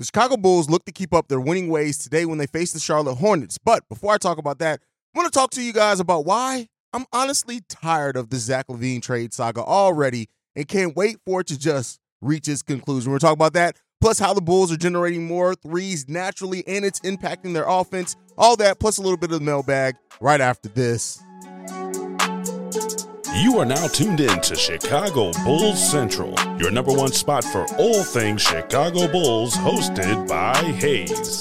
The Chicago Bulls look to keep up their winning ways today when they face the Charlotte Hornets. But before I talk about that, I want to talk to you guys about why I'm honestly tired of the Zach LaVine trade saga already and can't wait for it to just reach its conclusion. We're talking about that, plus how the Bulls are generating more threes naturally and it's impacting their offense. All that, plus a little bit of the mailbag right after this. You are now tuned in to Chicago Bulls Central, your number one spot for all things Chicago Bulls, hosted by Haize.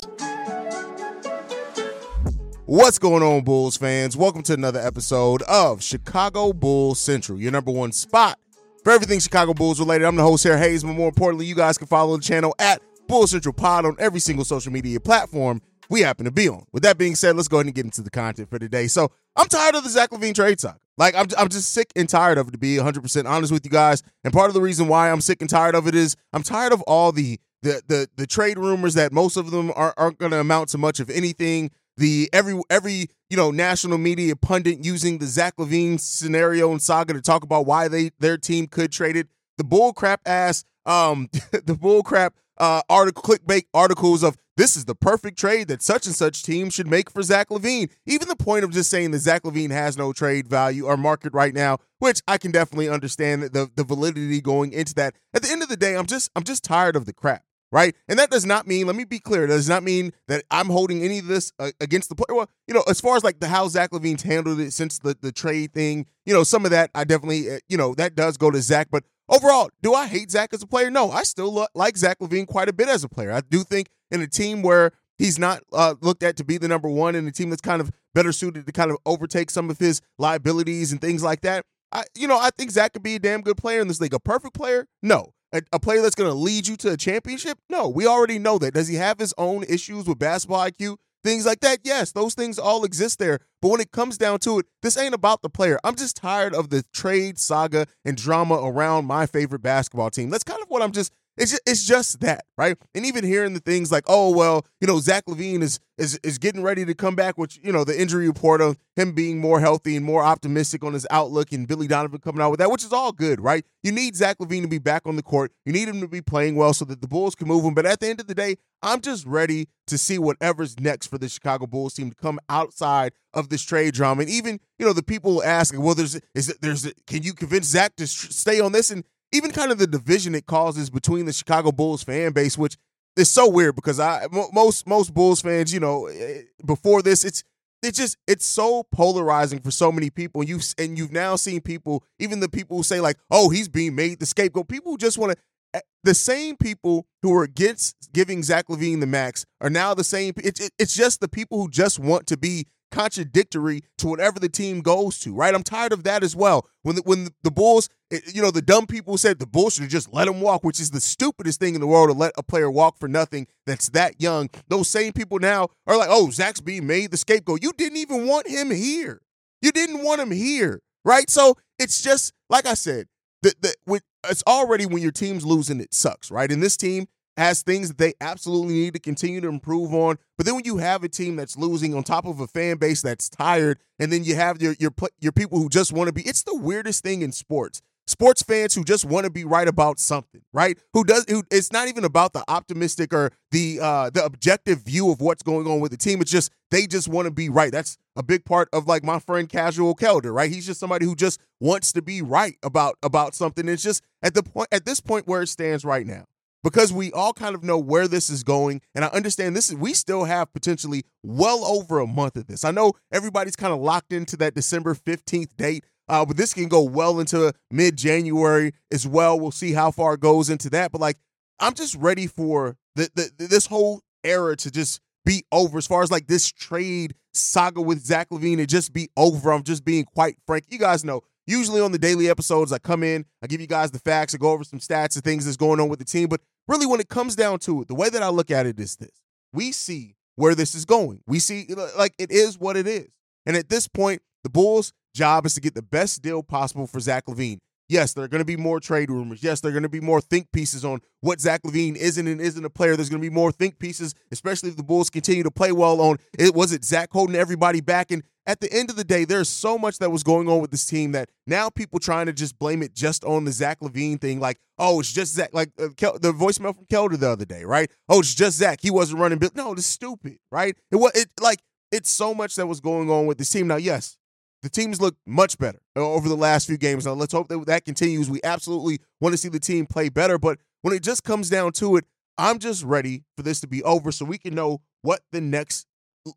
What's going on, Bulls fans? Welcome to another episode of Chicago Bulls Central, your number one spot for everything Chicago Bulls related. I'm the host here, Haize, but more importantly, you guys can follow the channel at Bulls Central Pod on every single social media platform we happen to be on. With that being said, let's go ahead and get into the content for today. So I'm tired of the Zach LaVine trade talk. Like I'm, I'm just sick and tired of it. To be 100 percent honest with you guys, and part of the reason why I'm sick and tired of it is I'm tired of all the the the, the trade rumors that most of them are, aren't going to amount to much of anything the every every you know national media pundit using the Zach LaVine scenario and saga to talk about why they their team could trade it. The bull crap ass um the bull crap uh article clickbait articles of this is the perfect trade that such and such team should make for Zach LaVine. Even the point of just saying that Zach LaVine has no trade value or market right now, which I can definitely understand the the validity going into that. At the end of the day, I'm just I'm just tired of the crap right? And that does not mean, let me be clear, does not mean that I'm holding any of this uh, against the player. Well, you know, as far as like the how Zach LaVine's handled it since the, the trade thing, you know, some of that I definitely, uh, you know, that does go to Zach. But overall, do I hate Zach as a player? No, I still lo- like Zach LaVine quite a bit as a player. I do think in a team where he's not uh, looked at to be the number one in a team that's kind of better suited to kind of overtake some of his liabilities and things like that. I, you know, I think Zach could be a damn good player in this league. A perfect player? No a, a player that's going to lead you to a championship? No, we already know that. Does he have his own issues with basketball IQ? Things like that? Yes, those things all exist there. But when it comes down to it, this ain't about the player. I'm just tired of the trade saga and drama around my favorite basketball team. That's kind of what I'm just it's just, it's just that, right? And even hearing the things like, oh well, you know, Zach LaVine is is is getting ready to come back, which you know the injury report of him being more healthy and more optimistic on his outlook, and Billy Donovan coming out with that, which is all good, right? You need Zach LaVine to be back on the court. You need him to be playing well so that the Bulls can move him. But at the end of the day, I'm just ready to see whatever's next for the Chicago Bulls team to come outside of this trade drama. And even you know the people asking, well, there's is there's can you convince Zach to stay on this and even kind of the division it causes between the Chicago Bulls fan base, which is so weird because I most most Bulls fans, you know, eh, before this, it's it's just it's so polarizing for so many people. And you and you've now seen people, even the people who say like, "Oh, he's being made the scapegoat." People who just want to. Eh, the same people who are against giving Zach LaVine the max are now the same. It's it's just the people who just want to be contradictory to whatever the team goes to, right? I'm tired of that as well. When the, when the Bulls, you know, the dumb people said the Bulls should just let him walk, which is the stupidest thing in the world to let a player walk for nothing that's that young. Those same people now are like, oh, Zach's being made the scapegoat. You didn't even want him here. You didn't want him here, right? So it's just like I said, the, the, it's already when your team's losing, it sucks, right? And this team has things that they absolutely need to continue to improve on. But then when you have a team that's losing on top of a fan base that's tired, and then you have your your your people who just want to be, it's the weirdest thing in sports. Sports fans who just want to be right about something, right? Who does who it's not even about the optimistic or the uh the objective view of what's going on with the team. It's just they just want to be right. That's a big part of like my friend Casual Kelder, right? He's just somebody who just wants to be right about about something. It's just at the point at this point where it stands right now because we all kind of know where this is going and i understand this is we still have potentially well over a month of this. I know everybody's kind of locked into that december 15th date uh, but this can go well into mid-january as well. We'll see how far it goes into that but like i'm just ready for the, the this whole era to just be over. As far as like this trade saga with zach LaVine to just be over. I'm just being quite frank. You guys know Usually on the daily episodes, I come in, I give you guys the facts, I go over some stats and things that's going on with the team. But really, when it comes down to it, the way that I look at it is this we see where this is going. We see, like, it is what it is. And at this point, the Bulls' job is to get the best deal possible for Zach LaVine. Yes, there are going to be more trade rumors. Yes, there are going to be more think pieces on what Zach LaVine isn't and isn't a player. There's going to be more think pieces, especially if the Bulls continue to play well on it. Was it Zach holding everybody back? And at the end of the day, there's so much that was going on with this team that now people trying to just blame it just on the Zach LaVine thing. Like, oh, it's just Zach. Like uh, Kel- the voicemail from Kelder the other day, right? Oh, it's just Zach. He wasn't running. No, it's stupid, right? It was it like it's so much that was going on with this team. Now, yes, the teams look much better uh, over the last few games. Now, let's hope that that continues. We absolutely want to see the team play better, but when it just comes down to it, I'm just ready for this to be over so we can know what the next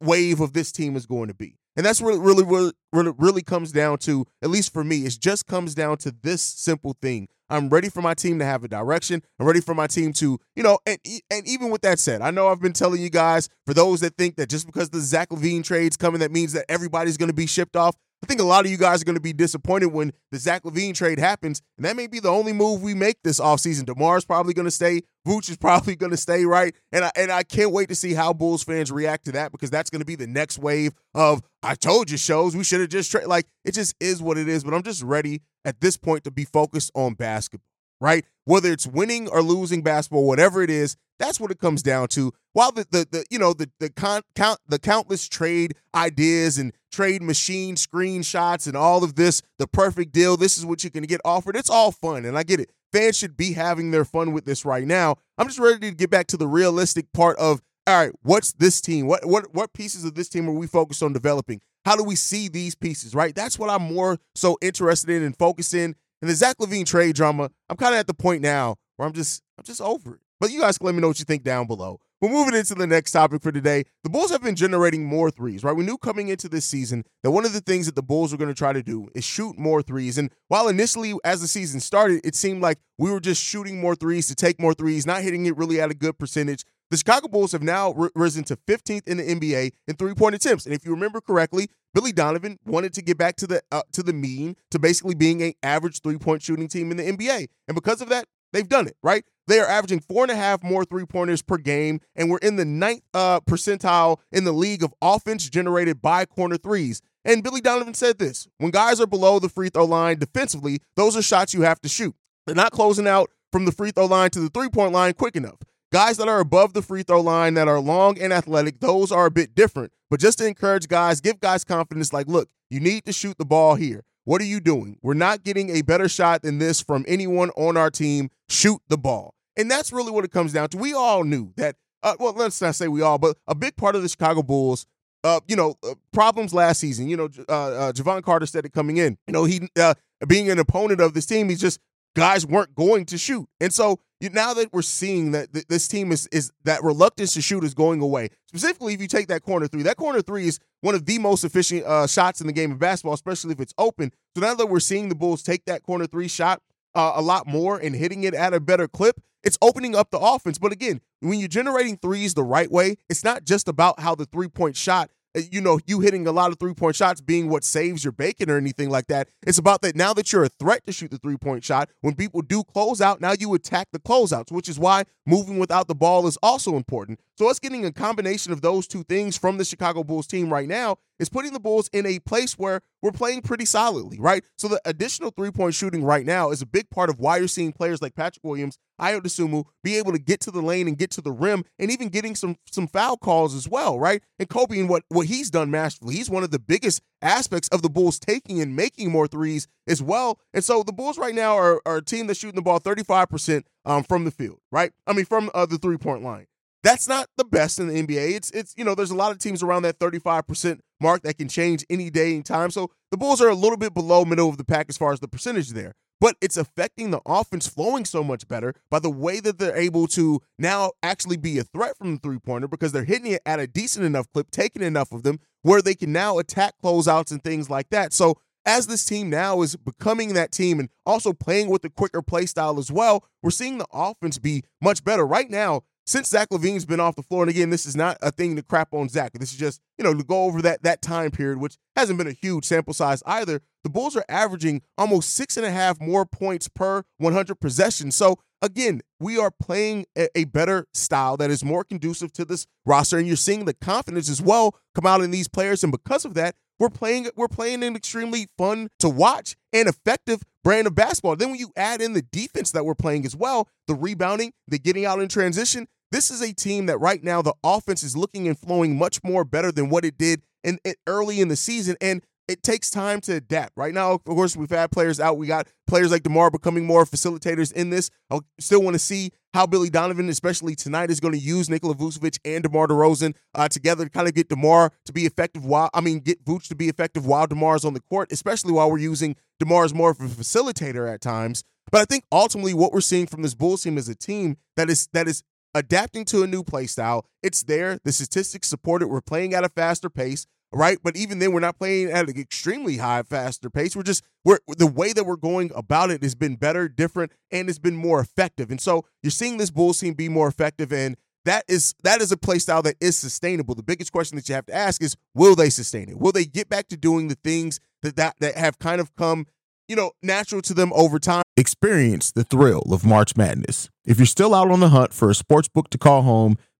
wave of this team is going to be. And that's really, really, really, really comes down to, at least for me, it just comes down to this simple thing. I'm ready for my team to have a direction. I'm ready for my team to, you know, and and even with that said, I know I've been telling you guys, for those that think that just because the Zach LaVine trade's coming, that means that everybody's going to be shipped off. I think a lot of you guys are going to be disappointed when the Zach LaVine trade happens, and that may be the only move we make this offseason. DeMar's probably going to stay. Vooch is probably going to stay, right? And I, and I can't wait to see how Bulls fans react to that because that's going to be the next wave of I told you shows. We should have just traded. Like, it just is what it is. But I'm just ready at this point to be focused on basketball right? Whether it's winning or losing basketball, whatever it is, that's what it comes down to. While the the, the you know the the con, count the countless trade ideas and trade machine screenshots and all of this, the perfect deal, this is what you can get offered. It's all fun, and I get it. Fans should be having their fun with this right now. I'm just ready to get back to the realistic part of all right, what's this team? What what what pieces of this team are we focused on developing? How do we see these pieces, right? That's what I'm more so interested in and focusing and the Zach LaVine trade drama, I'm kind of at the point now where I'm just I'm just over it. But you guys can let me know what you think down below. We're moving into the next topic for today. The Bulls have been generating more threes, right? We knew coming into this season that one of the things that the Bulls were going to try to do is shoot more threes. And while initially, as the season started, it seemed like we were just shooting more threes to take more threes, not hitting it really at a good percentage. The Chicago Bulls have now r- risen to 15th in the NBA in three-point attempts. And if you remember correctly, Billy Donovan wanted to get back to the uh, to the mean, to basically being an average three-point shooting team in the NBA. And because of that, they've done it, right? They are averaging four and a half more three pointers per game, and we're in the ninth uh, percentile in the league of offense generated by corner threes. And Billy Donovan said this when guys are below the free throw line defensively, those are shots you have to shoot. They're not closing out from the free throw line to the three point line quick enough. Guys that are above the free throw line that are long and athletic, those are a bit different. But just to encourage guys, give guys confidence like, look, you need to shoot the ball here. What are you doing? We're not getting a better shot than this from anyone on our team. Shoot the ball. And that's really what it comes down to. We all knew that, uh, well, let's not say we all, but a big part of the Chicago Bulls uh, you know, uh, problems last season. You know, uh, uh, Jevon Carter said it coming in. You know, he uh, being an opponent of this team, he's just guys weren't going to shoot, and so you, now that we're seeing that th- this team is is that reluctance to shoot is going away. Specifically, if you take that corner three, that corner three is one of the most efficient uh, shots in the game of basketball, especially if it's open. So now that we're seeing the Bulls take that corner three shot uh, a lot more and hitting it at a better clip, it's opening up the offense. But again, when you're generating threes the right way, it's not just about how the three point shot Uh, you know, you hitting a lot of three point shots being what saves your bacon or anything like that. It's about that now that you're a threat to shoot the three point shot, when people do close out, now you attack the closeouts, which is why moving without the ball is also important. So, us getting a combination of those two things from the Chicago Bulls team right now is putting the Bulls in a place where we're playing pretty solidly, right? So, the additional three point shooting right now is a big part of why you're seeing players like Patrick Williams, Ayo Dosunmu be able to get to the lane and get to the rim and even getting some some foul calls as well, right? And Coby and what, what he's done masterfully. He's one of the biggest aspects of the Bulls taking and making more threes as well. And so the Bulls right now are, are a team that's shooting the ball 35% um, from the field, right? I mean, from uh, the three point line. That's not the best in the NBA. It's it's you know there's a lot of teams around that 35% mark that can change any day, any time. So the Bulls are a little bit below middle of the pack as far as the percentage there. But it's affecting the offense flowing so much better by the way that they're able to now actually be a threat from the three pointer because they're hitting it at a decent enough clip, taking enough of them where they can now attack closeouts and things like that. So as this team now is becoming that team and also playing with the quicker play style as well, we're seeing the offense be much better. Right now, since Zach LaVine's been off the floor, and again, this is not a thing to crap on Zach. This is just, you know, to go over that that time period, which hasn't been a huge sample size either. The Bulls are averaging almost six and a half more points per 100 possessions. So again, we are playing a, a, better style that is more conducive to this roster, and you're seeing the confidence as well come out in these players. And because of that, we're playing we're playing an extremely fun to watch and effective brand of basketball. Then when you add in the defense that we're playing as well, the rebounding, the getting out in transition, this is a team that right now the offense is looking and flowing much more better than what it did in, in early in the season. And it takes time to adapt. Right now, of course, we've had players out. We got players like DeMar becoming more facilitators in this. I still want to see how Billy Donovan, especially tonight, is going to use Nikola Vucevic and DeMar DeRozan uh, together to kind of get DeMar to be effective while, I mean, get Vuce to be effective while DeMar's on the court, especially while we're using DeMar as more of a facilitator at times. But I think ultimately what we're seeing from this Bulls team is a team that is that is adapting to a new play style. It's there. The statistics support it. We're playing at a faster pace right? But even then, we're not playing at an extremely high, faster pace. We're just we're the way that we're going about it has been better, different, and it's been more effective. And so you're seeing this Bulls team be more effective, and that is that is a play style that is sustainable. The biggest question that you have to ask is, will they sustain it? Will they get back to doing the things that that, that have kind of come, you know, natural to them over time? Experience the thrill of March Madness. If you're still out on the hunt for a sports book to call home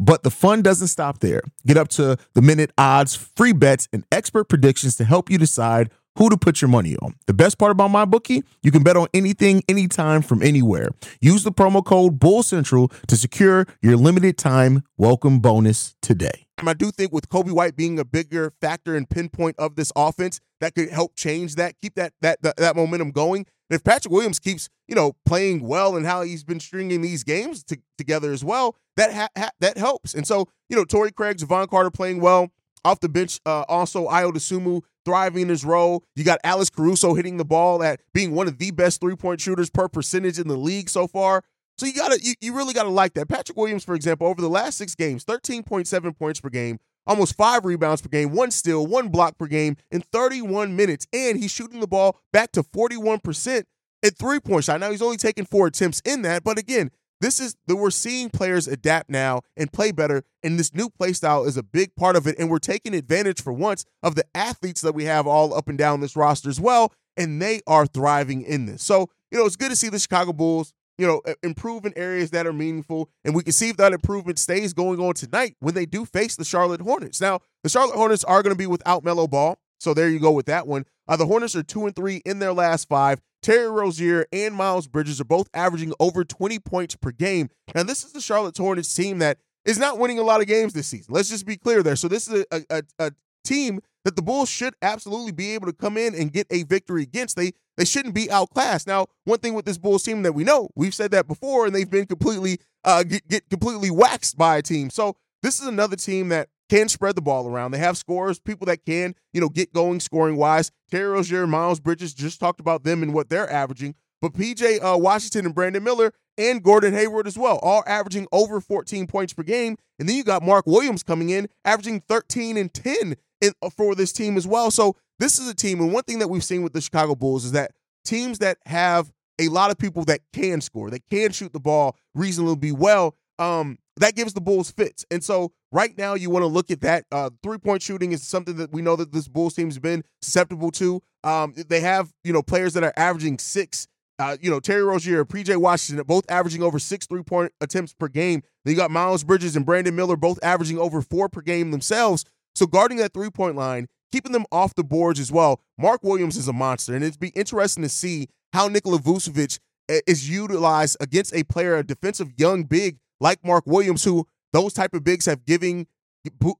but the fun doesn't stop there. Get up to the minute odds, free bets, and expert predictions to help you decide who to put your money on. The best part about MyBookie, you can bet on anything, anytime, from anywhere. Use the promo code Bull Central to secure your limited time welcome bonus today. I do think with Coby White being a bigger factor and pinpoint of this offense, that could help change that, keep that that that, that momentum going. And if Patrick Williams keeps, you know, playing well and how he's been stringing these games to, together as well, that ha- ha- that helps. And so, you know, Torrey Craig, Jevon Carter playing well off the bench. Uh, also, Ayo Dosunmu thriving in his role. You got Alex Caruso hitting the ball at being one of the best three point shooters per percentage in the league so far. So you gotta, you, you really gotta like that. Patrick Williams, for example, over the last six games, 13.7 points per game, almost five rebounds per game, one steal, one block per game in 31 minutes. And he's shooting the ball back to 41% at three point shot. Now he's only taken four attempts in that, but again, this is that we're seeing players adapt now and play better, and this new play style is a big part of it. And we're taking advantage for once of the athletes that we have all up and down this roster as well, and they are thriving in this. So you know, it's good to see the Chicago Bulls you know, improve in areas that are meaningful. And we can see if that improvement stays going on tonight when they do face the Charlotte Hornets. Now, the Charlotte Hornets are going to be without Melo Ball. So there you go with that one. Uh, the Hornets are two and three in their last five. Terry Rozier and Miles Bridges are both averaging over 20 points per game. And this is the Charlotte Hornets team that is not winning a lot of games this season. Let's just be clear there. So this is a, a, a team that the Bulls should absolutely be able to come in and get a victory against. They they shouldn't be outclassed. Now, one thing with this Bulls team that we know, we've said that before, and they've been completely uh, get, get completely waxed by a team. So this is another team that can spread the ball around. They have scorers, people that can, you know, get going scoring wise. Terry Rozier, Miles Bridges, just talked about them and what they're averaging. But PJ uh, Washington and Brandon Miller and Gordon Hayward as well, all averaging over 14 points per game. And then you got Mark Williams coming in, averaging 13 and 10 in, uh, for this team as well. So this is a team, and one thing that we've seen with the Chicago Bulls is that teams that have a lot of people that can score, that can shoot the ball reasonably well, um, that gives the Bulls fits. And so right now you want to look at that. Uh, three point shooting is something that we know that this Bulls team's been susceptible to. Um, they have you know players that are averaging six. Uh, you know Terry Rozier, PJ Washington, both averaging over six three point attempts per game. Then you got Miles Bridges and Brandon Miller, both averaging over four per game themselves. So guarding that three point line, keeping them off the boards as well. Mark Williams is a monster, and it'd be interesting to see how Nikola Vucevic eh, is utilized against a player, a defensive young big like Mark Williams, who those type of bigs have given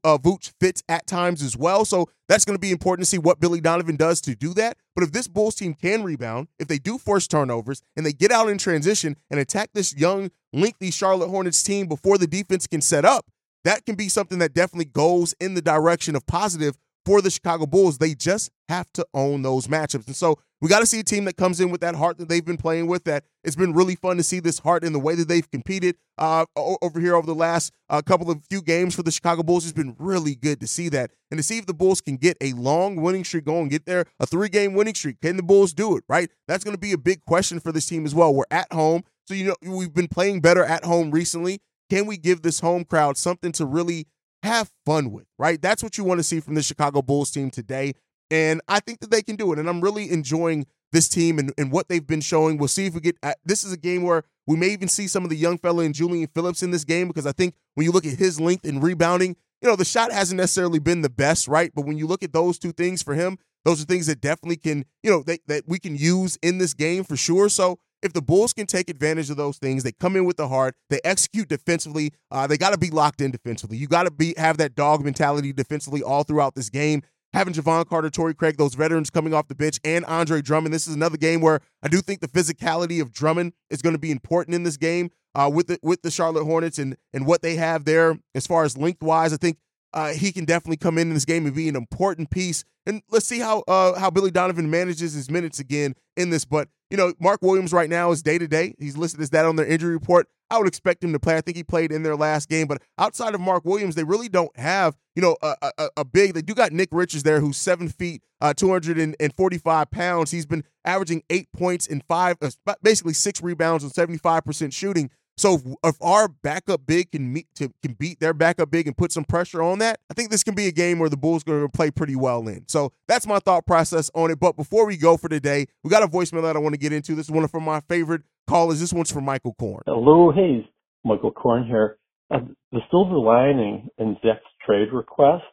uh, Vooch fits at times as well. So that's going to be important to see what Billy Donovan does to do that. But if this Bulls team can rebound, if they do force turnovers and they get out in transition and attack this young, lengthy Charlotte Hornets team before the defense can set up, that can be something that definitely goes in the direction of positive for the Chicago Bulls. They just have to own those matchups. And so we got to see a team that comes in with that heart that they've been playing with. That it's been really fun to see this heart in the way that they've competed uh, over here over the last uh, couple of few games for the Chicago Bulls. It's been really good to see that and to see if the Bulls can get a long winning streak going, get there a three game winning streak. Can the Bulls do it? Right, that's going to be a big question for this team as well. We're at home, so you know we've been playing better at home recently. Can we give this home crowd something to really have fun with, right? That's what you want to see from the Chicago Bulls team today. And I think that they can do it. And I'm really enjoying this team and, and what they've been showing. We'll see if we get uh, this is a game where we may even see some of the young fella in Julian Phillips in this game because I think when you look at his length and rebounding, you know, the shot hasn't necessarily been the best, right? But when you look at those two things for him, those are things that definitely can, you know, they, that we can use in this game for sure. So if the Bulls can take advantage of those things, they come in with the heart, they execute defensively. Uh, they got to be locked in defensively. You got to be have that dog mentality defensively all throughout this game. Having Jevon Carter, Torrey Craig, those veterans coming off the bench, and Andre Drummond. This is another game where I do think the physicality of Drummond is going to be important in this game uh, with the with the Charlotte Hornets and and what they have there as far as lengthwise. I think uh, he can definitely come in in this game and be an important piece. And let's see how uh, how Billy Donovan manages his minutes again in this. But you know, Mark Williams right now is day to day. He's listed as that on their injury report. I would expect him to play. I think he played in their last game, but outside of Mark Williams, they really don't have you know a, a, a big. They do got Nick Richards there, who's seven feet, uh, two hundred and forty five pounds. He's been averaging eight points and five, uh, basically six rebounds and seventy five percent shooting. So if, if, our backup big can meet to, can beat their backup big and put some pressure on that, I think this can be a game where the Bulls are going to play pretty well in. So that's my thought process on it. But before we go for today, we got a voicemail that I want to get into. This is one of my favorite callers. This one's from Michael Korn. Hello, Haize. Michael Korn here. Uh, the silver lining in Zach's trade request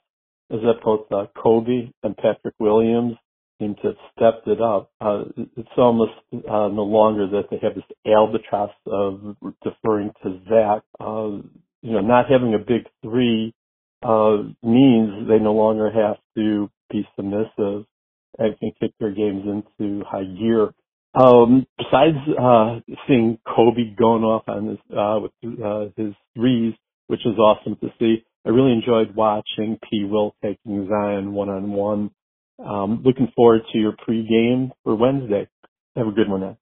is that both uh, Coby and Patrick Williams seem to have stepped it up. Uh, it's almost uh, no longer that they have this albatross of deferring to Zach. Uh, you know, not having a big three uh, means they no longer have to be submissive and can kick their games into high gear. Um, besides uh, seeing Coby going off on his uh, with uh, his threes, which is awesome to see, I really enjoyed watching P. Will taking Zion one on one um, looking forward to your pregame for Wednesday. Have a good one, Ed.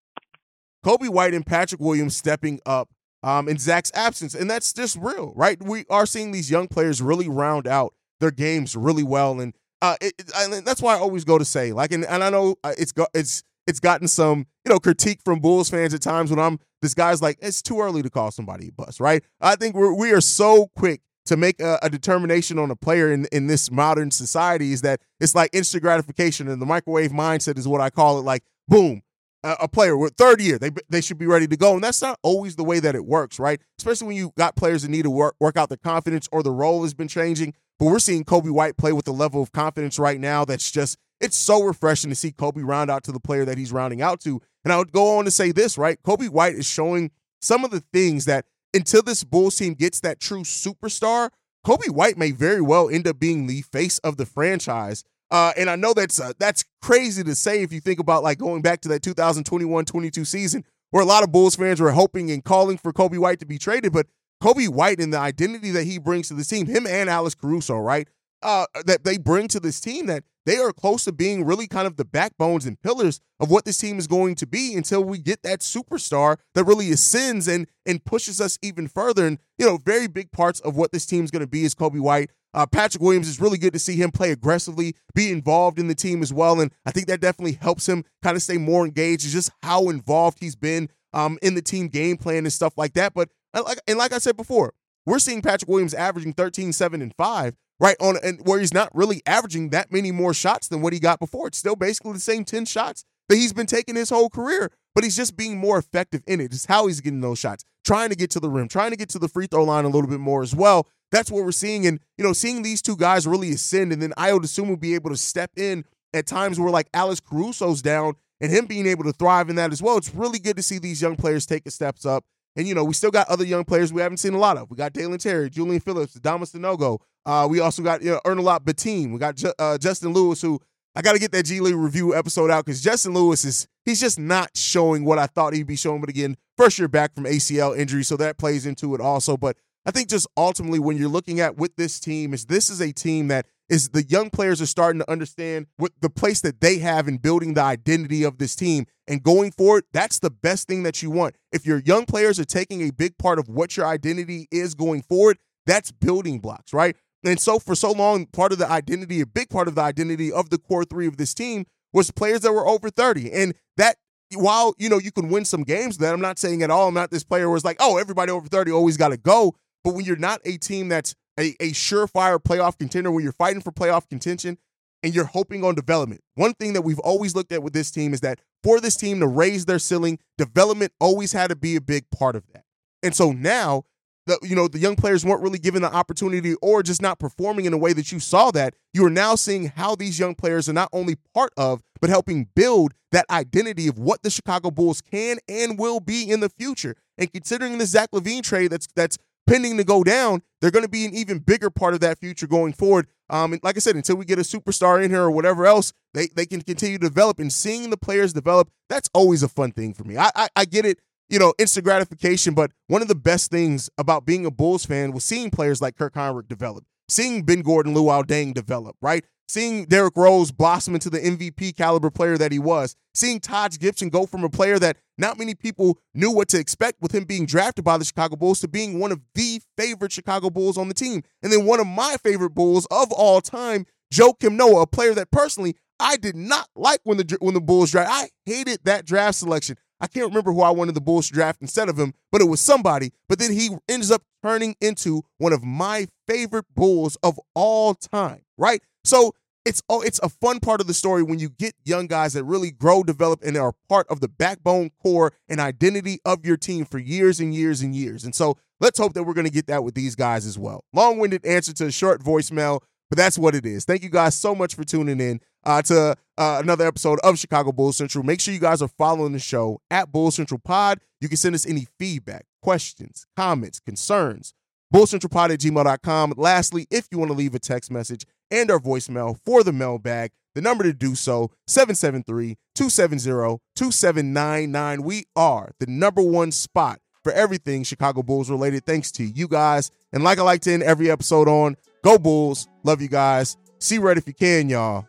Coby White and Patrick Williams stepping up um, in Zach's absence, and that's just real, right? We are seeing these young players really round out their games really well, and uh, it, it, that's why I always go to say, like, and, and I know uh, it's got it's it's gotten some you know critique from Bulls fans at times when I'm this guy's like it's too early to call somebody a bust, right? I think we're we are so quick to make a, a, determination on a player in, in this modern society is that it's like instant gratification and the microwave mindset is what I call it. Like, boom, a, a player with third year, they they should be ready to go, and that's not always the way that it works, right? Especially when you got players that need to work work out their confidence or the role has been changing. But we're seeing Coby White play with a level of confidence right now that's just it's so refreshing to see Coby round out to the player that he's rounding out to. And I would go on to say this, right? Coby White is showing some of the things that until this Bulls team gets that true superstar, Coby White may very well end up being the face of the franchise. Uh, and I know that's uh, that's crazy to say if you think about like going back to that 2021-22 season where a lot of Bulls fans were hoping and calling for Coby White to be traded, but Coby White and the identity that he brings to the team, him and Alex Caruso, right? Uh, that they bring to this team that they are close to being really kind of the backbones and pillars of what this team is going to be until we get that superstar that really ascends and and pushes us even further. And you know, very big parts of what this team is going to be is Coby White. Uh, Patrick Williams is really good to see him play aggressively, be involved in the team as well, and I think that definitely helps him kind of stay more engaged. Is just how involved he's been um, in the team game plan and stuff like that. But uh, like and like I said before, we're seeing Patrick Williams averaging 13, 7, and 5 right on and where he's not really averaging that many more shots than what he got before. It's still basically the same 10 shots that he's been taking his whole career, but he's just being more effective in it. It's how he's getting those shots, trying to get to the rim, trying to get to the free throw line a little bit more as well. That's what we're seeing. And, you know, seeing these two guys really ascend, and then I would assume will be able to step in at times where like Alex Caruso's down and him being able to thrive in that as well. It's really good to see these young players take a steps up. And, you know, we still got other young players we haven't seen a lot of. We got Dalen Terry, Julian Phillips, Adama Sanogo. Uh, we also got you know. We got uh, Justin Lewis, who I got to get that G League review episode out because Justin Lewis is he's just not showing what I thought he'd be showing. But again, first year back from ACL injury, so that plays into it also. But I think just ultimately when you're looking at with this team is this is a team that is the young players are starting to understand what the place that they have in building the identity of this team. And going forward that's the best thing that you want. If your young players are taking a big part of what your identity is going forward that's building blocks right? And so for so long part of the identity a big part of the identity of the core three of this team was players that were over 30 and that while you know you can win some games that i'm not saying at all i'm not this player was like oh everybody over 30 always got to go. But when you're not a team that's a, a surefire playoff contender, when you're fighting for playoff contention and you're hoping on development, one thing that we've always looked at with this team is that for this team to raise their ceiling, development always had to be a big part of that. And so now, the, you know, the young players weren't really given the opportunity or just not performing in a way that you saw that. You are now seeing how these young players are not only part of, but helping build that identity of what the Chicago Bulls can and will be in the future. And considering the Zach LaVine trade that's that's pending to go down, they're going to be an even bigger part of that future going forward. Um, and like I said, until we get a superstar in here or whatever else, they they can continue to develop. And seeing the players develop, that's always a fun thing for me. I, I, I get it, you know, instant gratification. But one of the best things about being a Bulls fan was seeing players like Kirk Hinrich develop, seeing Ben Gordon, Luol Deng develop, right? Seeing Derrick Rose blossom into the MVP caliber player that he was, seeing Taj Gibson go from a player that not many people knew what to expect with him being drafted by the Chicago Bulls to being one of the favorite Chicago Bulls on the team. And then one of my favorite Bulls of all time, Joakim Noah, a player that personally I did not like when the when the Bulls draft. I hated that draft selection. I can't remember who I wanted the Bulls to draft instead of him, but it was somebody. But then he ends up turning into one of my favorite Bulls of all time, right? So it's oh, it's a fun part of the story when you get young guys that really grow, develop, and are part of the backbone, core, and identity of your team for years and years and years. And so let's hope that we're going to get that with these guys as well. Long-winded answer to a short voicemail, but that's what it is. Thank you guys so much for tuning in uh, to uh, another episode of Chicago Bulls Central. Make sure you guys are following the show at Bull Central Pod. You can send us any feedback, questions, comments, concerns bullcentralpod at gmail.com. Lastly, if you want to leave a text message and our voicemail for the mailbag, the number to do so, 773-270-2799. We are the number one spot for everything Chicago Bulls related. Thanks to you guys. And like I like to end every episode on, go Bulls. Love you guys. See red if you can, y'all.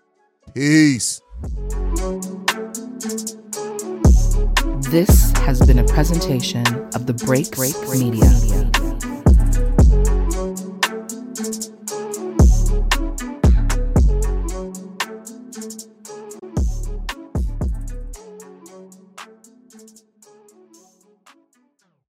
Peace. This has been a presentation of the Break Break Media.